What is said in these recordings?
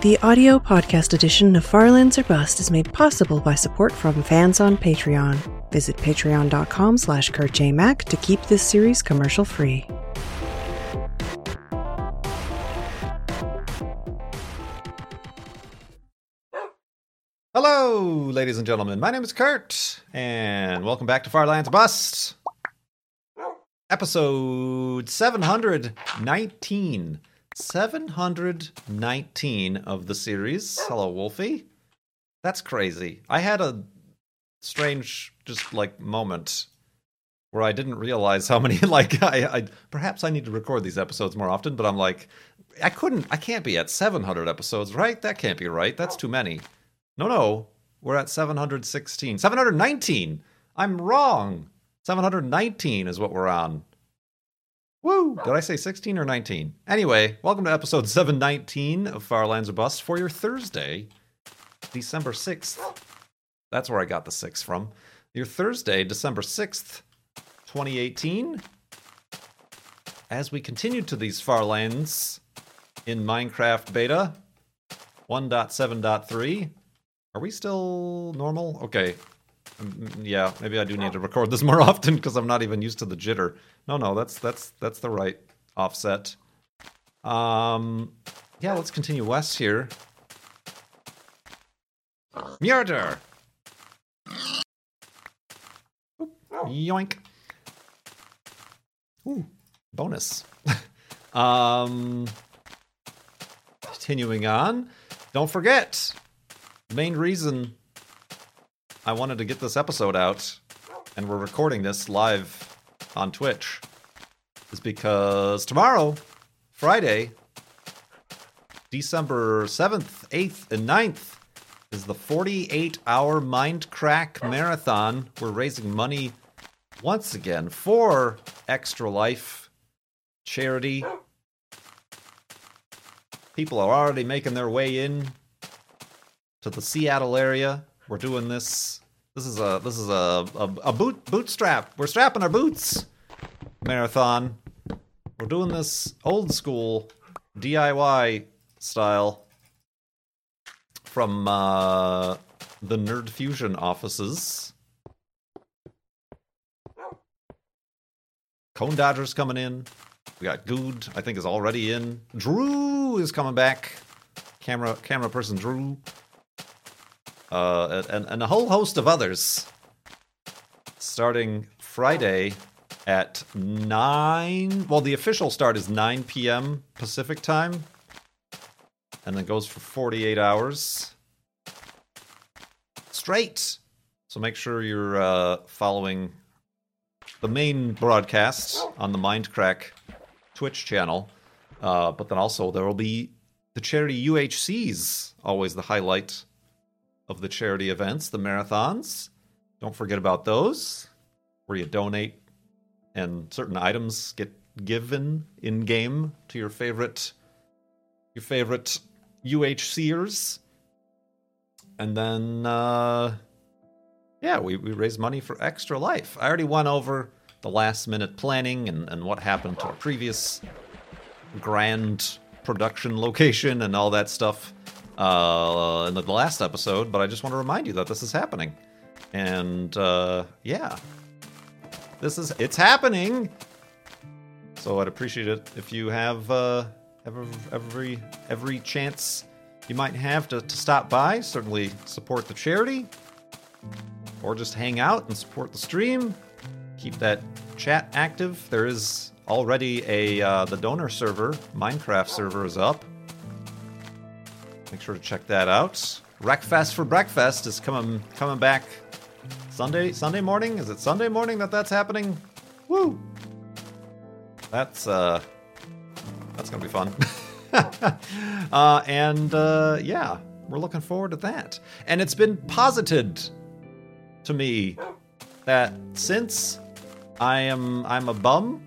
The audio podcast edition of Farlands or Bust is made possible by support from fans on Patreon. Visit patreon.com slash kurtjmac to keep this series commercial free. Hello, ladies and gentlemen. My name is Kurt, and welcome back to Farlands Bust. Episode 719. 719 of the series. Hello, Wolfie. That's crazy. I had a strange, just like, moment where I didn't realize how many, like, I, I perhaps I need to record these episodes more often, but I'm like, I couldn't, I can't be at 700 episodes, right? That can't be right. That's too many. No, no. We're at 716. 719. I'm wrong. 719 is what we're on. Woo! Did I say 16 or 19? Anyway, welcome to episode 719 of Farlands of Bust for your Thursday, December 6th. That's where I got the 6 from. Your Thursday, December 6th, 2018. As we continue to these far lands in Minecraft beta 1.7.3. Are we still normal? Okay. Um, yeah, maybe I do need to record this more often because I'm not even used to the jitter. No, no, that's that's that's the right offset. Um, yeah, let's continue west here. Murder. Yoink. Ooh, bonus. um, continuing on. Don't forget, main reason I wanted to get this episode out, and we're recording this live on Twitch, is because tomorrow, Friday, December 7th, 8th, and 9th, is the 48 hour Mindcrack Marathon. We're raising money once again for Extra Life charity. People are already making their way in to the Seattle area. We're doing this. This is a this is a a, a boot bootstrap. We're strapping our boots marathon. We're doing this old school DIY style from uh, the Nerd Fusion offices. Cone Dodger's coming in. We got Guude, I think, is already in. Drew is coming back. Camera camera person Drew. Uh, and, and a whole host of others. Starting Friday at 9. Well, the official start is 9 p.m. Pacific time. And then goes for 48 hours. Straight. So make sure you're uh, following the main broadcast on the Mindcrack Twitch channel. Uh, but then also there will be the charity UHCs, always the highlight of the charity events, the marathons. Don't forget about those, where you donate and certain items get given in game to your favorite your favorite UHCers. And then uh yeah, we, we raise money for extra life. I already went over the last minute planning and, and what happened to our previous grand production location and all that stuff uh, in the last episode, but I just want to remind you that this is happening. And uh, yeah, this is it's happening. So I'd appreciate it if you have uh, every every every chance you might have to, to stop by. Certainly support the charity, or just hang out and support the stream. Keep that chat active. There is already a uh, the donor server, Minecraft server, is up. Make sure to check that out. Wreckfest for Breakfast is coming coming back Sunday Sunday morning. Is it Sunday morning that that's happening? Woo! That's uh, that's gonna be fun. uh, and uh, yeah, we're looking forward to that. And it's been posited to me that since I am I'm a bum,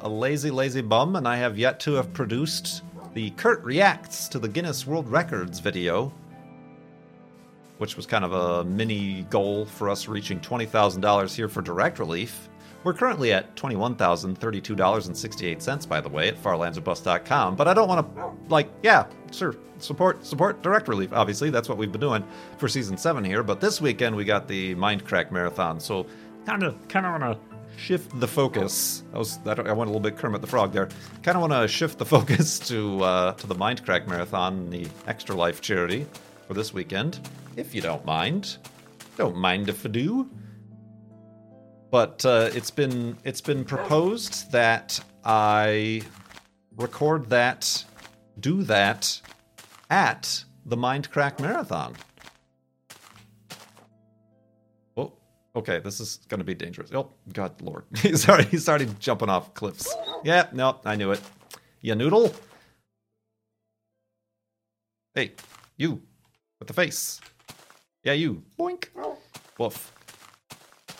a lazy lazy bum, and I have yet to have produced the Kurt reacts to the Guinness World Records video, which was kind of a mini goal for us reaching $20,000 here for direct relief. We're currently at $21,032.68, by the way, at farlandsorbust.com. But I don't want to, like, yeah, sure, support support direct relief. Obviously, that's what we've been doing for season seven here. But this weekend we got the Mindcrack Marathon, so kind of kind of want to shift the focus. I was I, went a little bit Kermit the Frog there. Kind of want to shift the focus to uh, to the Mindcrack Marathon, the Extra Life charity for this weekend, if you don't mind. Don't mind if I do. But uh, it's been it's been proposed that I record that, do that at the Mindcrack Marathon. Okay, this is going to be dangerous. Oh, God, Lord, he's already he's already jumping off cliffs. Yeah, no, I knew it. You noodle. Hey, you with the face. Yeah, you. Boink. Woof.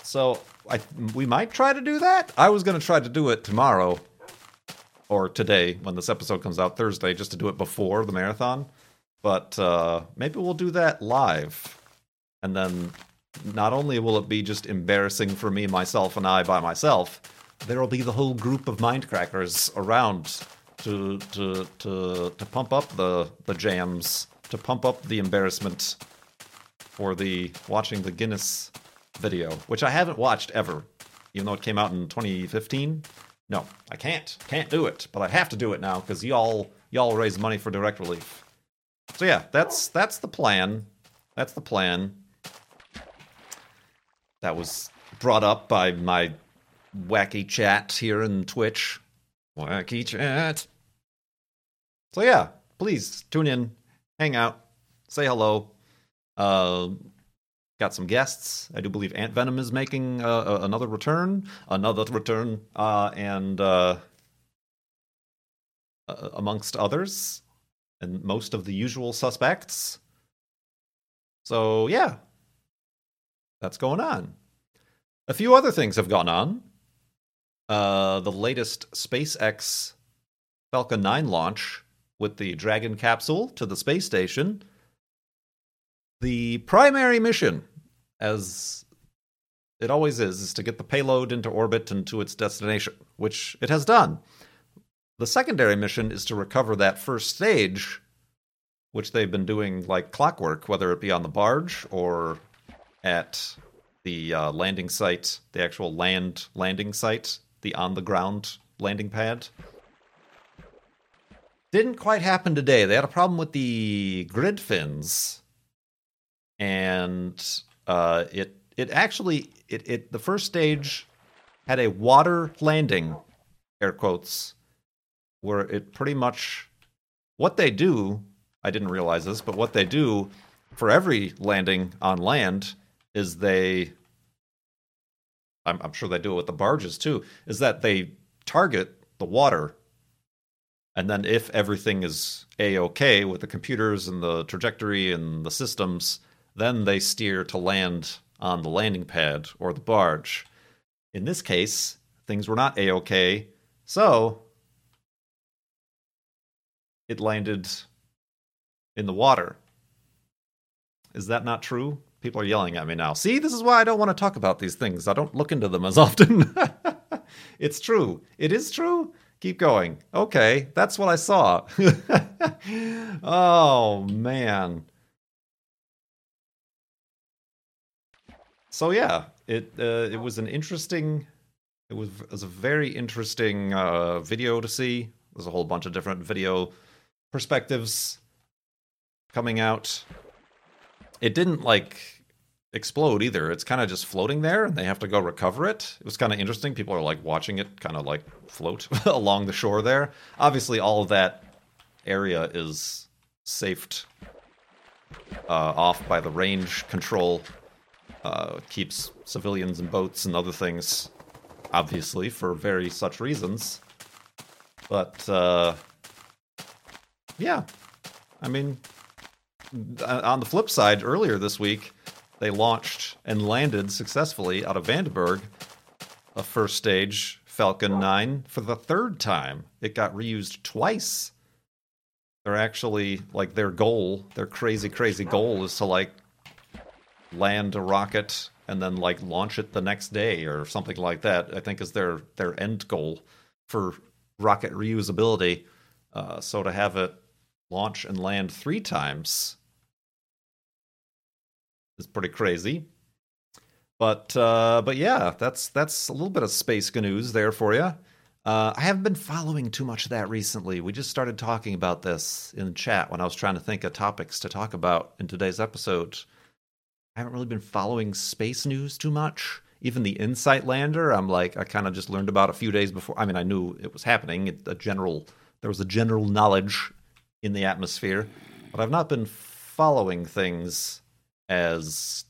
So I, we might try to do that. I was going to try to do it tomorrow or today when this episode comes out Thursday, just to do it before the marathon. But uh, maybe we'll do that live, and then not only will it be just embarrassing for me, myself, and I by myself, there will be the whole group of mindcrackers around to to to to pump up the the jams, to pump up the embarrassment for the watching the Guinness video, which I haven't watched ever, even though it came out in 2015. No, I can't. Can't do it, but I have to do it now because y'all y'all raise money for direct relief. So yeah, that's that's the plan. That's the plan. That was brought up by my wacky chat here in Twitch. Wacky chat. So yeah, please tune in, hang out, say hello. Uh, got some guests. I do believe Ant Venom is making uh, another return, another return, uh, and uh, uh, amongst others, and most of the usual suspects. So yeah, that's going on. A few other things have gone on. Uh, the latest SpaceX Falcon 9 launch with the Dragon capsule to the space station the primary mission, as it always is, is to get the payload into orbit and to its destination, which it has done. The secondary mission is to recover that first stage, which they've been doing like clockwork, whether it be on the barge or at the uh, landing site, the actual land landing site, the on the ground landing pad. Didn't quite happen today. They had a problem with the grid fins and uh, it it actually it, it the first stage had a water landing, air quotes, where it pretty much what they do. I didn't realize this, but what they do for every landing on land is they. I'm, I'm sure they do it with the barges too. Is that they target the water and then if everything is a okay with the computers and the trajectory and the systems then they steer to land on the landing pad or the barge. In this case, things were not a okay, so it landed in the water. Is that not true? People are yelling at me now. See, this is why I don't want to talk about these things. I don't look into them as often. it's true. It is true. Keep going. Okay, that's what I saw. oh, man. so yeah, it uh, it was an interesting. It was, it was a very interesting uh, video to see. There's a whole bunch of different video perspectives coming out. It didn't like explode either. It's kind of just floating there, and they have to go recover it. It was kind of interesting. People are like watching it kind of like float along the shore there. Obviously, all of that area is safed uh, off by the range control uh, keeps civilians and boats and other things, obviously, for very such reasons. But, uh, yeah, I mean, on the flip side, earlier this week, they launched and landed successfully out of Vandenberg a first stage Falcon 9 for the third time. It got reused twice. They're actually like their goal, their crazy, crazy goal is to like land a rocket and then like launch it the next day or something like that. I think is their their end goal for rocket reusability. Uh, so to have it launch and land three times is pretty crazy. But uh, but yeah, that's that's a little bit of space news there for you. Uh, I haven't been following too much of that recently. We just started talking about this in chat when I was trying to think of topics to talk about in today's episode. I haven't really been following space news too much. Even the Insight lander, I'm like, I kind of just learned about a few days before. I mean, I knew it was happening. It, a general, there was a general knowledge in the atmosphere, but I've not been following things as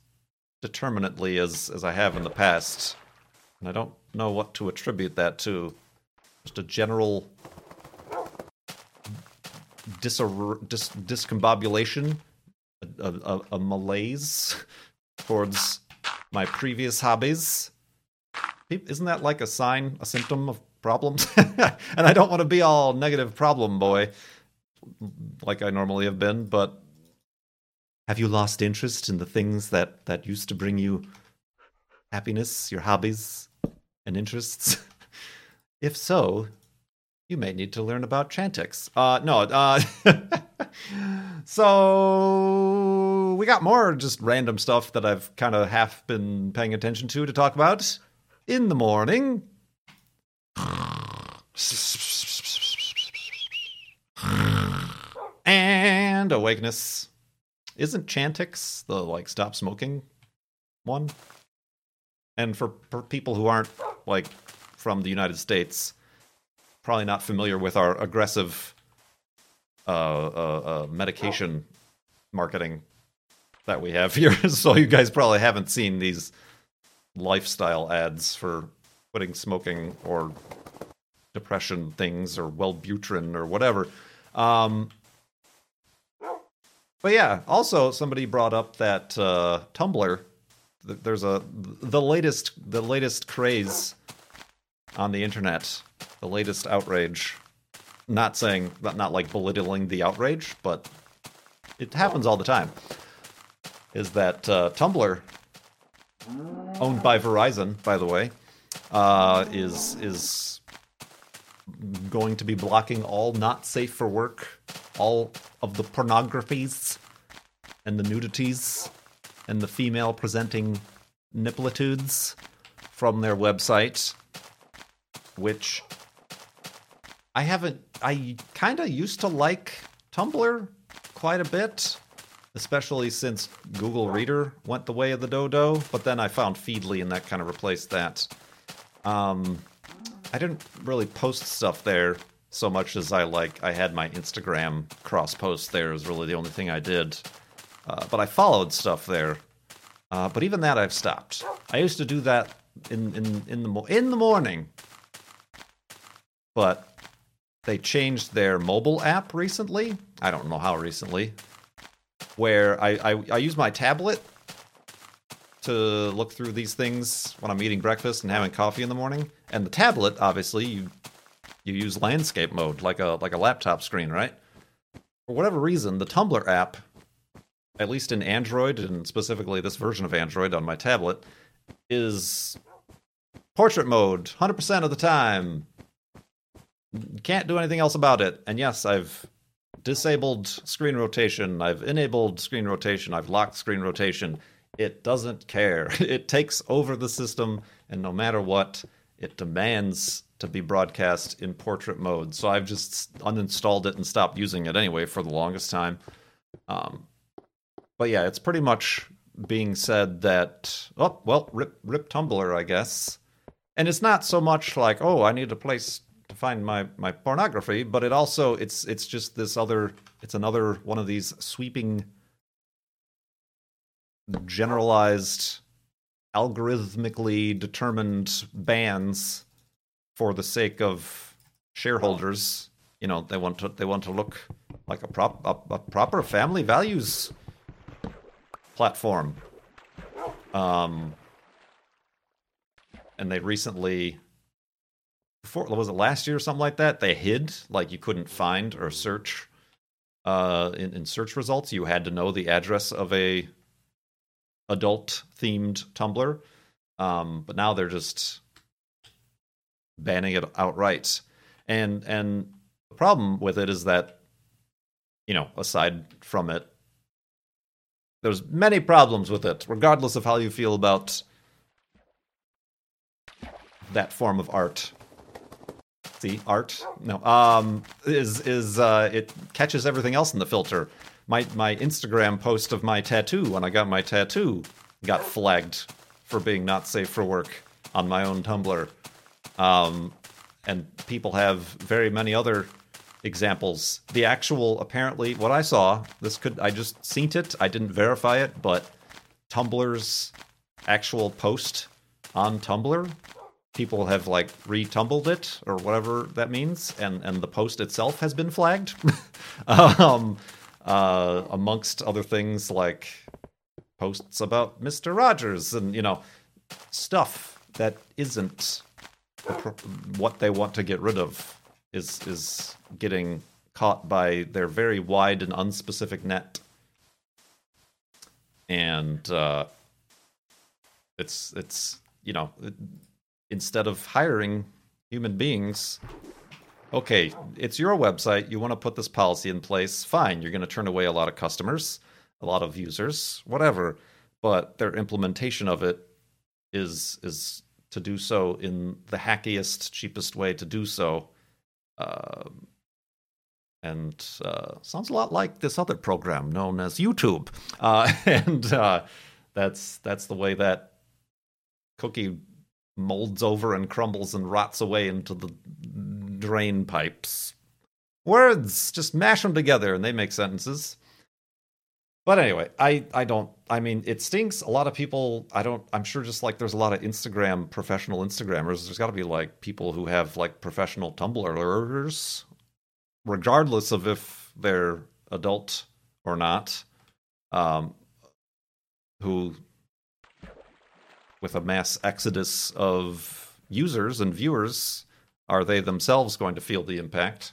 determinately as as I have in the past, and I don't know what to attribute that to. Just a general dis- discombobulation, a, a, a malaise towards my previous hobbies. Isn't that like a sign, a symptom of problems? and I don't want to be all negative problem boy like I normally have been, but have you lost interest in the things that that used to bring you happiness, your hobbies and interests? if so, you may need to learn about Chantix. Uh, no, uh, so we got more just random stuff that I've kind of half been paying attention to to talk about in the morning. And awakeness. Isn't Chantix the like stop smoking one? And for, for people who aren't like from the United States, probably not familiar with our aggressive uh, uh, uh, medication marketing that we have here. so you guys probably haven't seen these lifestyle ads for quitting smoking or depression things or Wellbutrin or whatever. Um, but yeah, also somebody brought up that uh, Tumblr. There's a the latest the latest craze on the internet, the latest outrage. Not saying not like belittling the outrage, but it happens all the time. Is that uh, Tumblr, owned by Verizon, by the way, uh, is is going to be blocking all not safe for work all of the pornographies and the nudities and the female presenting nipplitudes from their website, which I haven't. I kind of used to like Tumblr quite a bit, especially since Google Reader went the way of the dodo. But then I found Feedly, and that kind of replaced that. Um, I didn't really post stuff there so much as I like I had my Instagram cross post there is really the only thing I did. Uh, but I followed stuff there. Uh, but even that I've stopped. I used to do that in in in the mo- in the morning. But they changed their mobile app recently. I don't know how recently. Where I, I, I use my tablet to look through these things when I'm eating breakfast and having coffee in the morning. And the tablet, obviously, you you use landscape mode like a like a laptop screen, right? For whatever reason, the Tumblr app, at least in Android and specifically this version of Android on my tablet, is portrait mode 100% of the time. Can't do anything else about it. And yes, I've disabled screen rotation, I've enabled screen rotation, I've locked screen rotation. It doesn't care. It takes over the system, and no matter what, it demands to be broadcast in portrait mode. So I've just uninstalled it and stopped using it anyway for the longest time. Um, but yeah, it's pretty much being said that oh well, rip rip Tumblr, I guess. And it's not so much like oh I need a place to find my my pornography, but it also it's it's just this other it's another one of these sweeping generalized algorithmically determined bans for the sake of shareholders. You know, they want to they want to look like a prop a, a proper family values platform. Um, and they recently before was it last year or something like that they hid like you couldn't find or search uh in, in search results you had to know the address of a adult themed Tumblr. Um, but now they're just banning it outright. And and the problem with it is that, you know, aside from it, there's many problems with it, regardless of how you feel about that form of art. See, art? No. Um is is uh it catches everything else in the filter. My my Instagram post of my tattoo when I got my tattoo got flagged for being not safe for work on my own Tumblr. Um and people have very many other examples. The actual apparently what I saw, this could I just seen it, I didn't verify it, but Tumblr's actual post on Tumblr people have like retumbled it or whatever that means and and the post itself has been flagged um uh amongst other things like posts about Mr. Rogers and you know stuff that isn't what they want to get rid of is is getting caught by their very wide and unspecific net. And uh it's it's you know instead of hiring human beings okay it's your website you want to put this policy in place fine you're going to turn away a lot of customers a lot of users whatever. But their implementation of it is is to do so in the hackiest cheapest way to do so uh, and uh, sounds a lot like this other program known as youtube uh, and uh, that's that's the way that cookie molds over and crumbles and rots away into the drain pipes. Words, just mash them together and they make sentences. But anyway, I I don't I mean it stinks. A lot of people I don't I'm sure just like there's a lot of Instagram professional Instagrammers, there's got to be like people who have like professional Tumblrers regardless of if they're adult or not. Um who with a mass exodus of users and viewers, are they themselves going to feel the impact?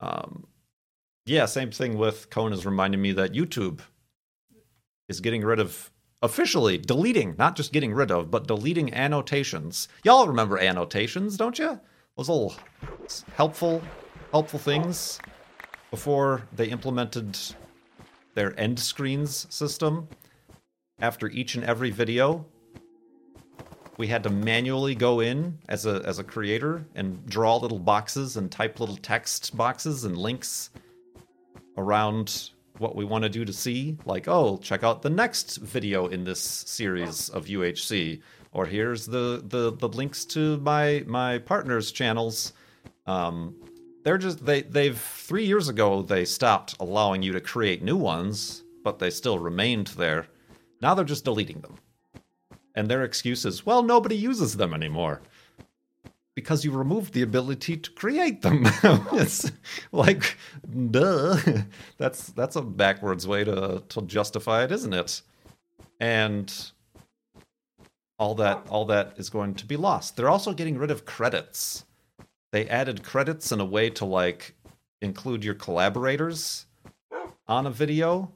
Um, yeah, same thing with Cone is reminding me that YouTube is getting rid of officially deleting, not just getting rid of, but deleting annotations. Y'all remember annotations, don't you? Those little helpful, helpful things before they implemented their end screens system after each and every video we had to manually go in as a as a creator and draw little boxes and type little text boxes and links around what we want to do to see like oh check out the next video in this series of UHC or here's the the the links to my my partners channels. Um they're just they they've 3 years ago they stopped allowing you to create new ones but they still remained there. Now they're just deleting them. And their excuse is, well, nobody uses them anymore. Because you removed the ability to create them. it's like, duh. That's that's a backwards way to to justify it, isn't it? And all that all that is going to be lost. They're also getting rid of credits. They added credits in a way to like include your collaborators on a video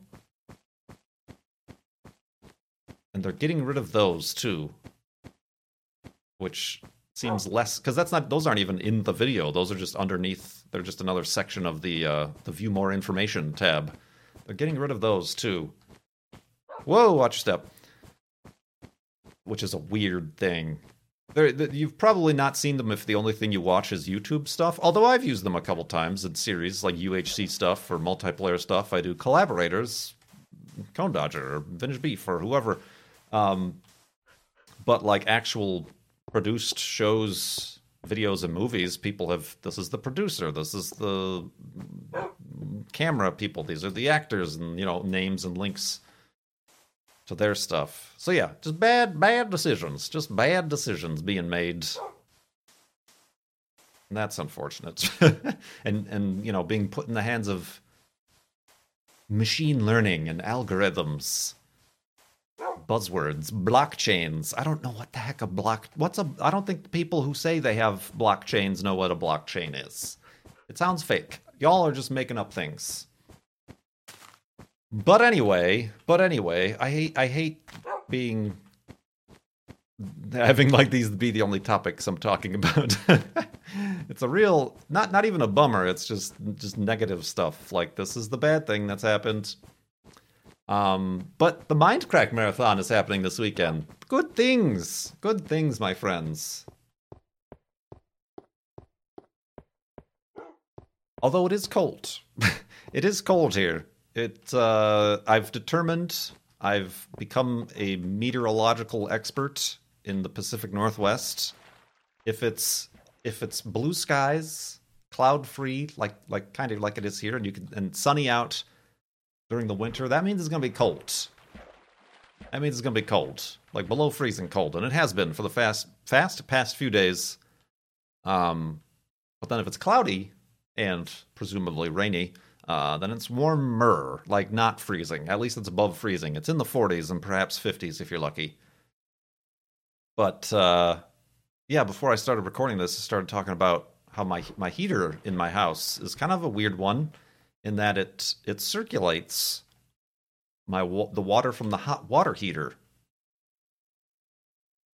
and they're getting rid of those too, which seems less because that's not those aren't even in the video. Those are just underneath. They're just another section of the uh, the view more information tab. They're getting rid of those too. Whoa, watch your step. Which is a weird thing. you've probably not seen them if the only thing you watch is YouTube stuff. Although I've used them a couple times in series like UHC stuff or multiplayer stuff. I do collaborators, Cone Dodger or Vintage Beef or whoever um, but like actual produced shows, videos, and movies, people have this is the producer, this is the camera people, these are the actors, and you know names and links to their stuff. So yeah, just bad, bad decisions, just bad decisions being made. And that's unfortunate, and and you know being put in the hands of machine learning and algorithms buzzwords, blockchains. I don't know what the heck a block. What's a? I don't think people who say they have blockchains know what a blockchain is. It sounds fake. Y'all are just making up things. But anyway, but anyway, I hate I hate being having like these be the only topics I'm talking about. it's a real not not even a bummer. It's just just negative stuff. Like this is the bad thing that's happened. Um, but the Mindcrack Marathon is happening this weekend. Good things, good things, my friends. Although it is cold, it is cold here. It uh, I've determined I've become a meteorological expert in the Pacific Northwest. If it's if it's blue skies, cloud free, like like kind of like it is here, and you can and sunny out during the winter, that means it's gonna be cold. That means it's gonna be cold, like below freezing cold, and it has been for the fast fast past few days. Um, but then if it's cloudy and presumably rainy, uh, then it's warmer, like not freezing. At least it's above freezing. It's in the 40s and perhaps 50s if you're lucky. But uh, yeah, before I started recording this, I started talking about how my my heater in my house is kind of a weird one, in that it it circulates my the water from the hot water heater,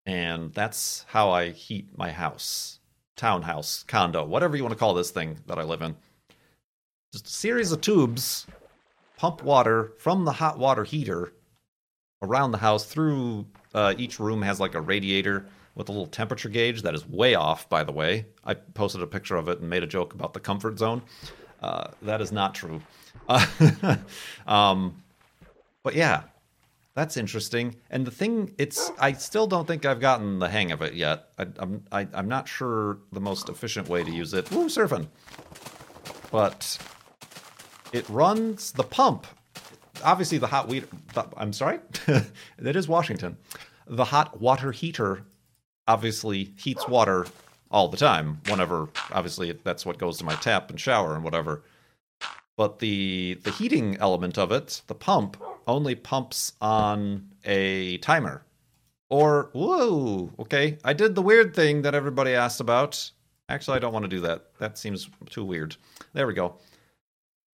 and that's how I heat my house, townhouse, condo, whatever you want to call this thing that I live in. Just a series of tubes pump water from the hot water heater around the house through uh, each room has like a radiator with a little temperature gauge that is way off, by the way. I posted a picture of it and made a joke about the comfort zone. Uh, that is not true. Uh, um, but yeah, that's interesting. And the thing, it's I still don't think I've gotten the hang of it yet. I, I'm I, am not sure the most efficient way to use it. Woo, surfing. But it runs the pump obviously the hot weed. I'm sorry, that is Washington. The hot water heater obviously heats water all the time. Whenever, obviously, that's what goes to my tap and shower and whatever. But the the heating element of it, the pump, only pumps on a timer. Or whoa, okay, I did the weird thing that everybody asked about. Actually, I don't want to do that. That seems too weird. There we go.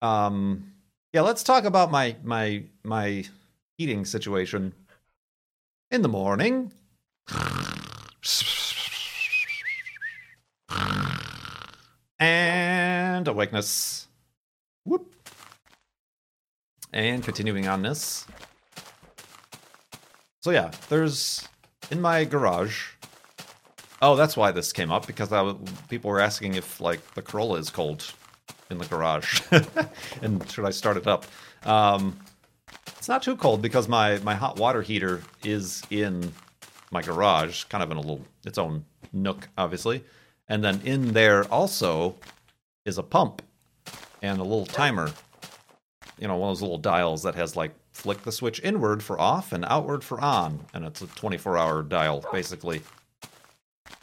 Um, yeah, let's talk about my my my heating situation. In the morning, and awakeness. Whoop. And continuing on this. So yeah, there's in my garage. Oh, that's why this came up because I, people were asking if like the Corolla is cold in the garage, and should I start it up? Um, it's not too cold because my my hot water heater is in my garage, kind of in a little its own nook, obviously, and then in there also is a pump and a little timer. You know, one of those little dials that has like flick the switch inward for off and outward for on, and it's a 24 hour dial basically.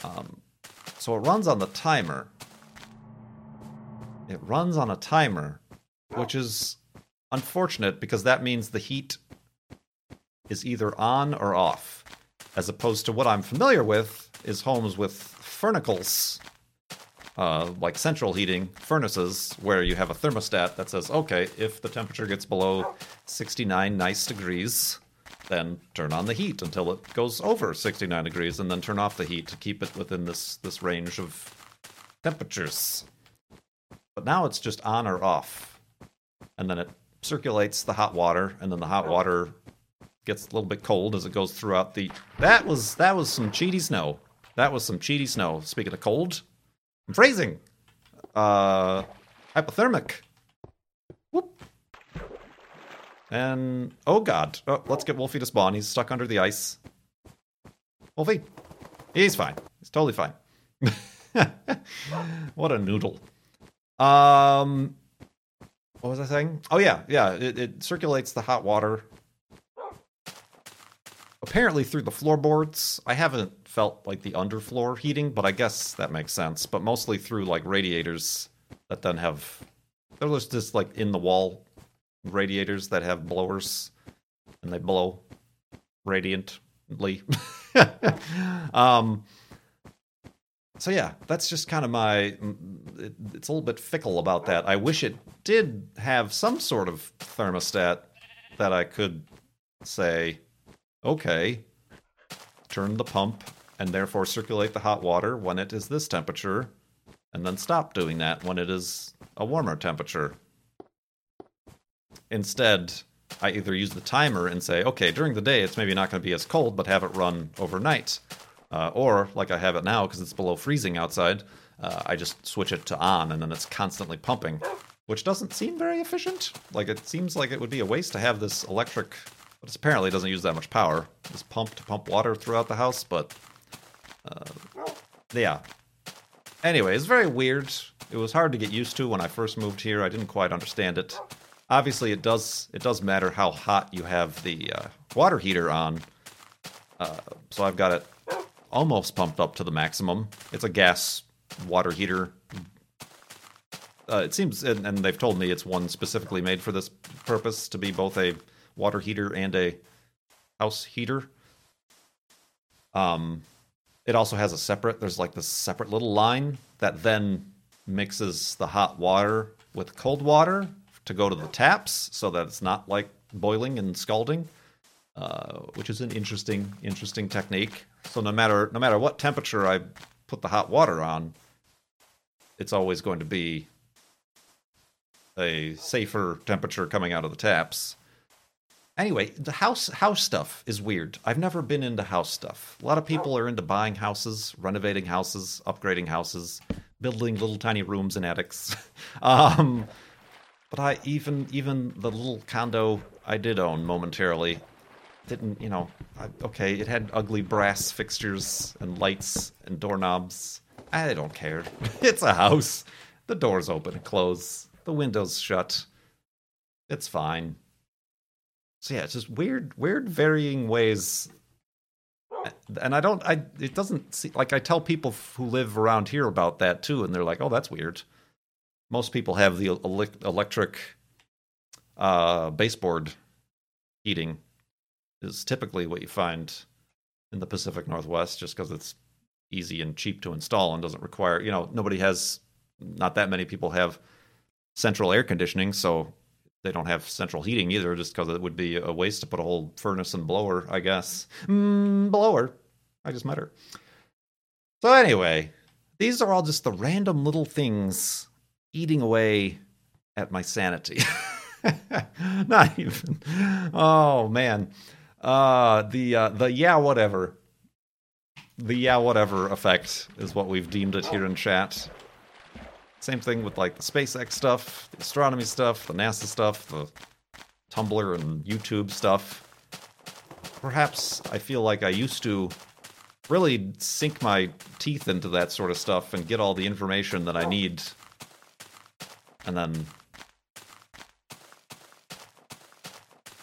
Um, so it runs on the timer, it runs on a timer, which is unfortunate because that means the heat is either on or off, as opposed to what I'm familiar with is homes with furnicles, uh, like central heating furnaces, where you have a thermostat that says, okay, if the temperature gets below 69 nice degrees, then turn on the heat until it goes over 69 degrees, and then turn off the heat to keep it within this this range of temperatures. But now it's just on or off. And then it circulates the hot water, and then the hot water gets a little bit cold as it goes throughout the. That was that was some cheaty snow. That was some cheaty snow. Speaking of cold, I'm freezing. Uh, hypothermic. Whoop. And oh god, oh, let's get Wolfie to spawn. He's stuck under the ice. Wolfie, he's fine. He's totally fine. what a noodle. Um, what was I saying? Oh yeah, yeah. It, it circulates the hot water. Apparently through the floorboards. I haven't felt like the underfloor heating, but I guess that makes sense. But mostly through like radiators that then have. There's just like in the wall radiators that have blowers, and they blow radiantly. um, so yeah, that's just kind of my. It, it's a little bit fickle about that. I wish it did have some sort of thermostat that I could say, okay, turn the pump and therefore circulate the hot water when it is this temperature, and then stop doing that when it is a warmer temperature. Instead, I either use the timer and say, okay, during the day it's maybe not going to be as cold, but have it run overnight. Uh, or, like I have it now because it's below freezing outside, uh, I just switch it to on and then it's constantly pumping, which doesn't seem very efficient. Like, it seems like it would be a waste to have this electric, but it apparently doesn't use that much power. This pump to pump water throughout the house, but uh, yeah. Anyway, it's very weird. It was hard to get used to when I first moved here. I didn't quite understand it obviously it does it does matter how hot you have the uh, water heater on. Uh, so I've got it almost pumped up to the maximum. It's a gas water heater. Uh, it seems, and, and, they've told me it's one specifically made for this purpose to be both a water heater and a house heater. Um, it also has a separate. There's like this separate little line that then mixes the hot water with cold water to go to the taps so that it's not like boiling and scalding, uh, which is an interesting interesting technique. So no matter no matter what temperature I put the hot water on, it's always going to be a safer temperature coming out of the taps. Anyway, the house house stuff is weird. I've never been into house stuff. A lot of people are into buying houses, renovating houses, upgrading houses, building little tiny rooms and attics. um, but I even even the little condo I did own momentarily didn't you know I, okay it had ugly brass fixtures and lights and doorknobs. I don't care. it's a house. The doors open and close. The windows shut. It's fine. So yeah, it's just weird, weird, varying ways. And I don't, I it doesn't see like I tell people who live around here about that too, and they're like, "Oh, that's weird." most people have the electric uh, baseboard heating is typically what you find in the Pacific Northwest, just because it's easy and cheap to install and doesn't require. You know, nobody has, not that many people have central air conditioning, so they don't have central heating either, just because it would be a waste to put a whole furnace and blower. I guess mm, blower. I just met her. So anyway, these are all just the random little things eating away at my sanity. Not even. Oh man. Uh the uh the yeah whatever. The yeah whatever effect is what we've deemed it here in chat. Same thing with like the SpaceX stuff, the astronomy stuff, the NASA stuff, the Tumblr and YouTube stuff. Perhaps I feel like I used to really sink my teeth into that sort of stuff and get all the information that I need. And then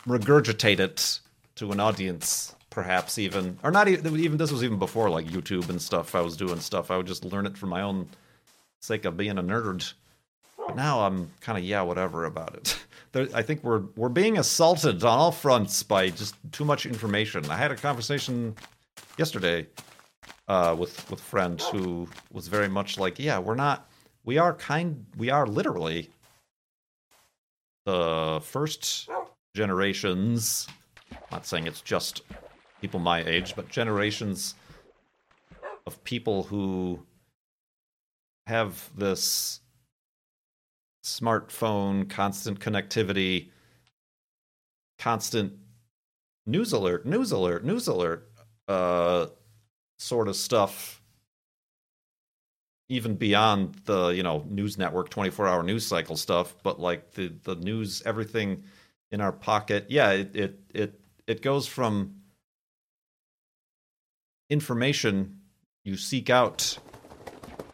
regurgitate it to an audience perhaps even or not even, even this was even before like youtube and stuff. I was doing stuff. I would just learn it from my own sake of being a nerd. But now i'm kind of yeah whatever about it. There, i think we're we're being assaulted on all fronts by just too much information. I had a conversation yesterday uh, with with a friend who was very much like yeah we're not we are kind we are literally the first generations not saying it's just people my age but generations of people who have this smartphone constant connectivity constant news alert news alert news alert uh sort of stuff. Even beyond the you know news network 24 hour news cycle stuff but like the the news everything in our pocket. Yeah it it it, it goes from information you seek out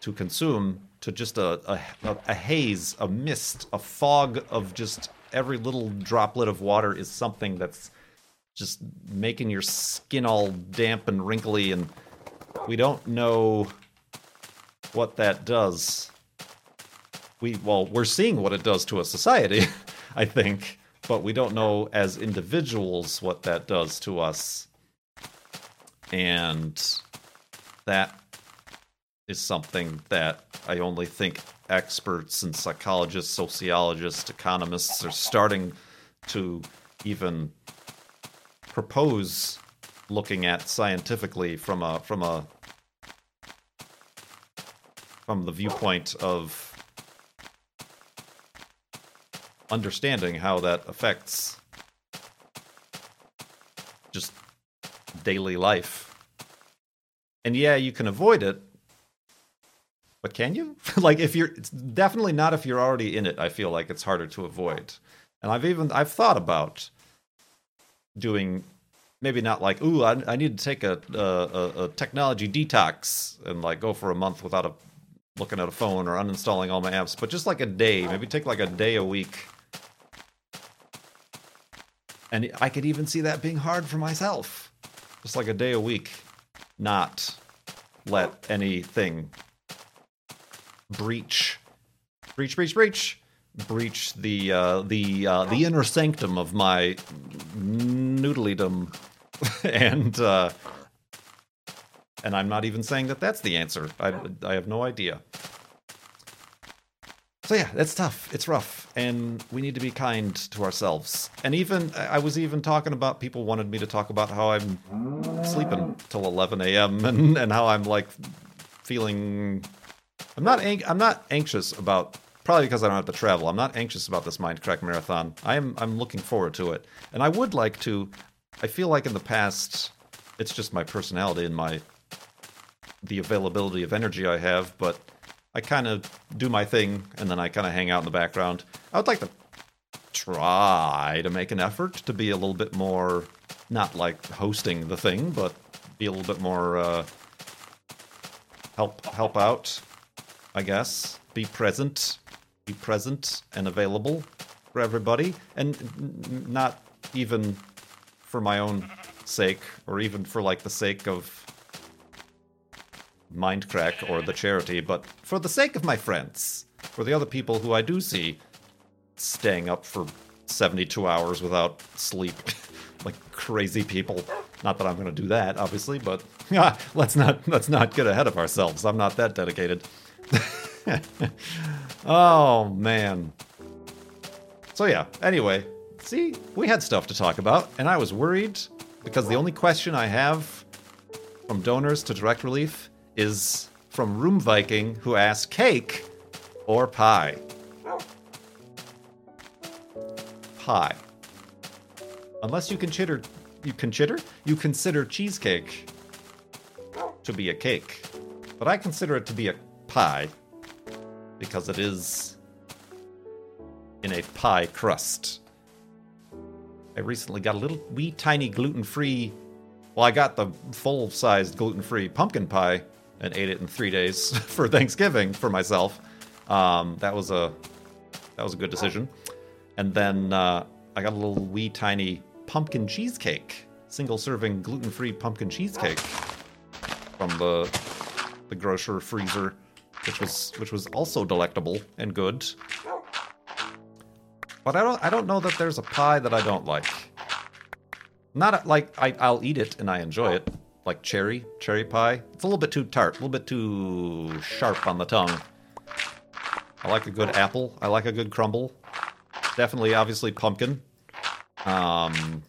to consume to just a, a, a haze a mist a fog of just every little droplet of water is something that's just making your skin all damp and wrinkly and we don't know what that does. We well, we're seeing what it does to a society, I think, but we don't know as individuals what that does to us. And that is something that I only think experts and psychologists, sociologists, economists are starting to even propose looking at scientifically from a from a from the viewpoint of understanding how that affects just daily life. And yeah, you can avoid it, but can you? like if you're it's definitely not if you're already in it. I feel like it's harder to avoid. And I've even I've thought about doing maybe not like ooh I, I need to take a, a a technology detox and like go for a month without a looking at a phone or uninstalling all my apps, but just like a day, maybe take like a day a week. And I could even see that being hard for myself. Just like a day a week, not let anything breach, breach, breach, breach, breach the uh, the uh, the inner sanctum of my noodledom, and uh, and I'm not even saying that that's the answer. I I have no idea. So yeah, that's tough. It's rough, and we need to be kind to ourselves. And even I was even talking about people wanted me to talk about how I'm sleeping till 11 a.m. and and how I'm like feeling. I'm not ang- I'm not anxious about probably because I don't have to travel. I'm not anxious about this Mindcrack marathon. I am I'm looking forward to it, and I would like to. I feel like in the past, it's just my personality and my the availability of energy I have, but I kind of do my thing and then I kind of hang out in the background. I would like to try to make an effort to be a little bit more, not like hosting the thing, but be a little bit more uh, help help out. I guess be present, be present and available for everybody, and not even for my own sake or even for like the sake of Mindcrack or the charity, but for the sake of my friends, for the other people who I do see staying up for 72 hours without sleep, like crazy people. Not that I'm going to do that, obviously, but let's not let's not get ahead of ourselves. I'm not that dedicated. oh man. So yeah. Anyway, see, we had stuff to talk about, and I was worried because the only question I have from donors to direct relief is from Room Viking, who asks cake or pie? Pie. Unless you consider you consider you consider cheesecake to be a cake, but I consider it to be a pie because it is in a pie crust. I recently got a little wee tiny gluten free. Well, I got the full sized gluten free pumpkin pie and ate it in three days for Thanksgiving for myself. Um, that was a that was a good decision. And then uh, I got a little wee tiny pumpkin cheesecake, single serving gluten free pumpkin cheesecake from the the grocer freezer, which was which was also delectable and good. But I don't I don't know that there's a pie that I don't like. Not like I, I'll eat it and I enjoy it, like cherry, cherry pie. It's a little bit too tart, a little bit too sharp on the tongue. I like a good apple. I like a good crumble. Definitely, obviously, pumpkin. Um,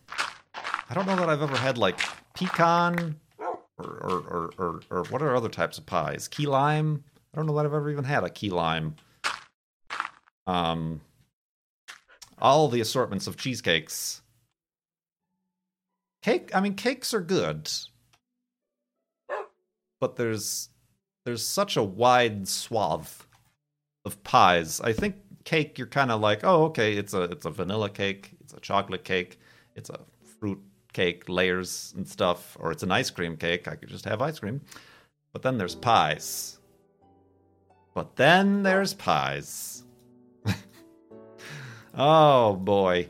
I don't know that I've ever had like pecan or or, or, or, or what are other types of pies? Key lime. I don't know that I've ever even had a key lime. Um, all the assortments of cheesecakes. Cake. I mean, cakes are good but there's there's such a wide swath of pies. I think cake you're kind of like, oh, okay, it's a it's a vanilla cake, it's a chocolate cake, it's a fruit cake, layers and stuff, or it's an ice cream cake. I could just have ice cream. But then there's pies. But then there's pies. oh boy.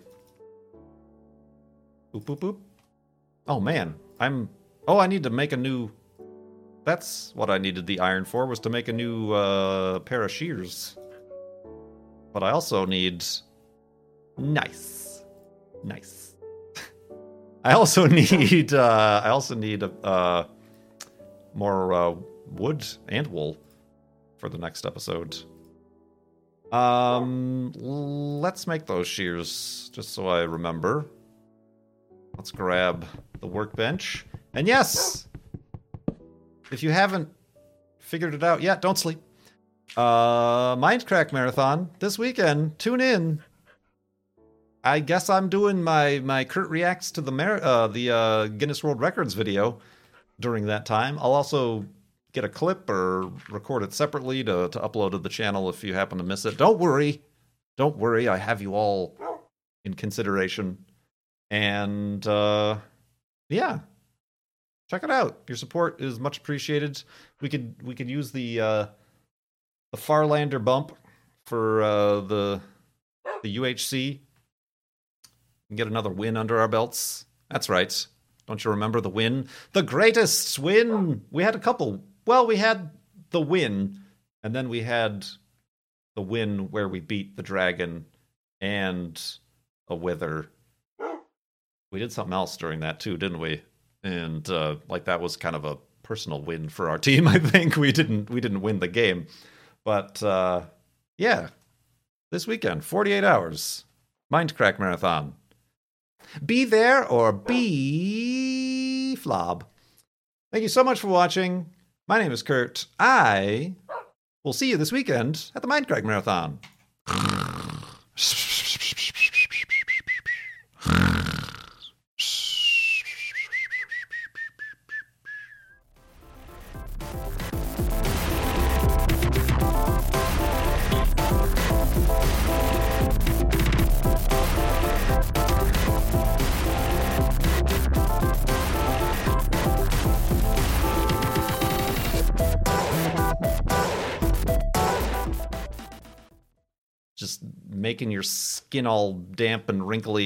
Boop boop boop. Oh man, I'm. Oh, I need to make a new that's what I needed the iron for, was to make a new uh, pair of shears. But I also need... Nice. Nice. I also need, uh, I also need uh, more uh, wood and wool for the next episode. Um, let's make those shears, just so I remember. let's grab the workbench. And yes, if you haven't figured it out yet, don't sleep. Uh, Mindcrack Marathon this weekend. Tune in. I guess I'm doing my my Kurt reacts to the Mar- uh, the uh, Guinness World Records video during that time. I'll also get a clip or record it separately to to upload to the channel if you happen to miss it. Don't worry, don't worry. I have you all in consideration, and uh, yeah, check it out. Your support is much appreciated. We could we could use the uh, the Farlander bump for uh, the the UHC. And get another win under our belts. That's right. Don't you remember the win? The greatest win. We had a couple. Well, we had the win, and then we had the win where we beat the dragon and a wither. We did something else during that too, didn't we? And uh, like that was kind of a personal win for our team. I think we didn't we didn't win the game, but uh, yeah, this weekend, forty eight hours, Mindcrack marathon. Be there or be flob. Thank you so much for watching. My name is Kurt. I will see you this weekend at the Mindcrack marathon. Making your skin all damp and wrinkly